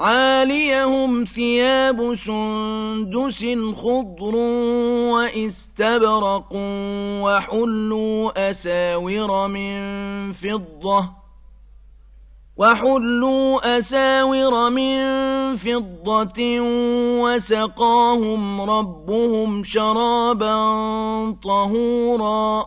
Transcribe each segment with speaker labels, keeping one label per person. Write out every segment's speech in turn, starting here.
Speaker 1: عاليهم ثياب سندس خضر واستبرق وحلوا أساور من فضة وحلوا أساور من فضة وسقاهم ربهم شرابا طهورا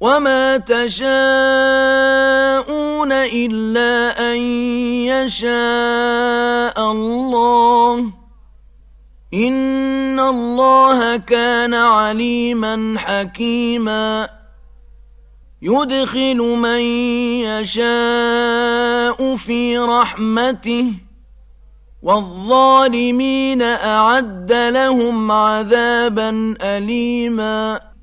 Speaker 1: وما تشاءون إلا أن يشاء الله إن الله كان عليما حكيما يدخل من يشاء في رحمته والظالمين أعد لهم عذابا أليماً